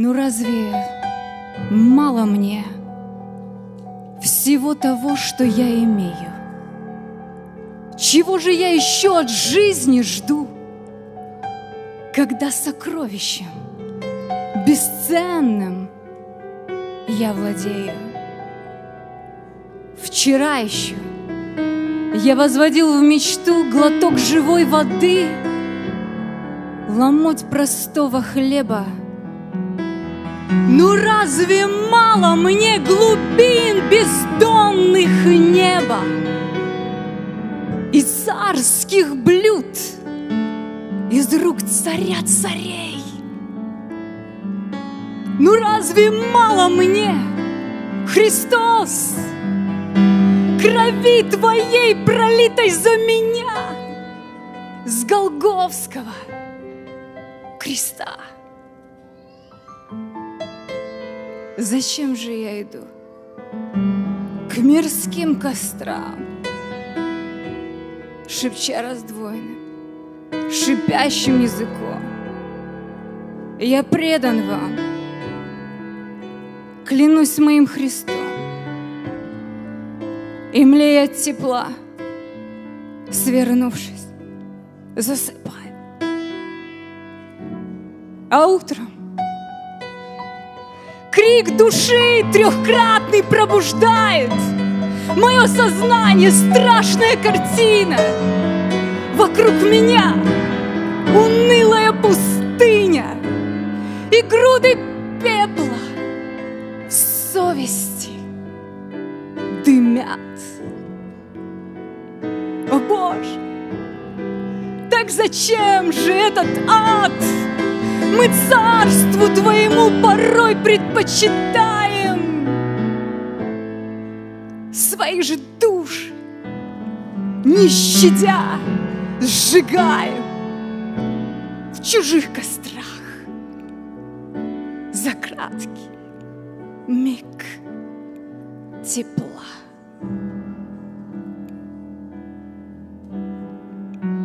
Ну разве мало мне всего того, что я имею? Чего же я еще от жизни жду, когда сокровищем бесценным я владею? Вчера еще я возводил в мечту глоток живой воды, ломоть простого хлеба — ну разве мало мне глубин бездонных неба И царских блюд из рук царя царей? Ну разве мало мне, Христос, Крови Твоей, пролитой за меня С Голговского креста? Зачем же я иду к мирским кострам, шепча раздвоенным, шипящим языком? Я предан вам, клянусь моим Христом, и млея от тепла, свернувшись, засыпаю. А утром крик души трехкратный пробуждает. Мое сознание страшная картина. Вокруг меня унылая пустыня И груды пепла совести дымят. О Боже, так зачем же этот ад? Мы царству Твоему порой предпочитаем Своих же душ, не щадя, сжигаем В чужих кострах за краткий миг тепла.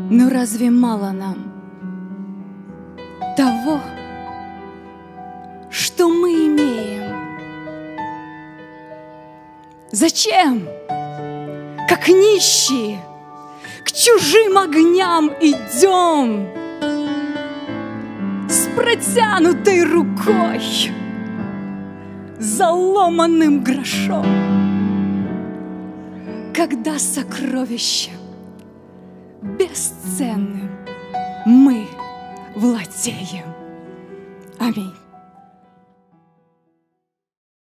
Но разве мало нам того, что мы имеем. Зачем, как нищие, к чужим огням идем. С протянутой рукой, заломанным грошом, когда сокровищем бесценным мы – владеем. Аминь.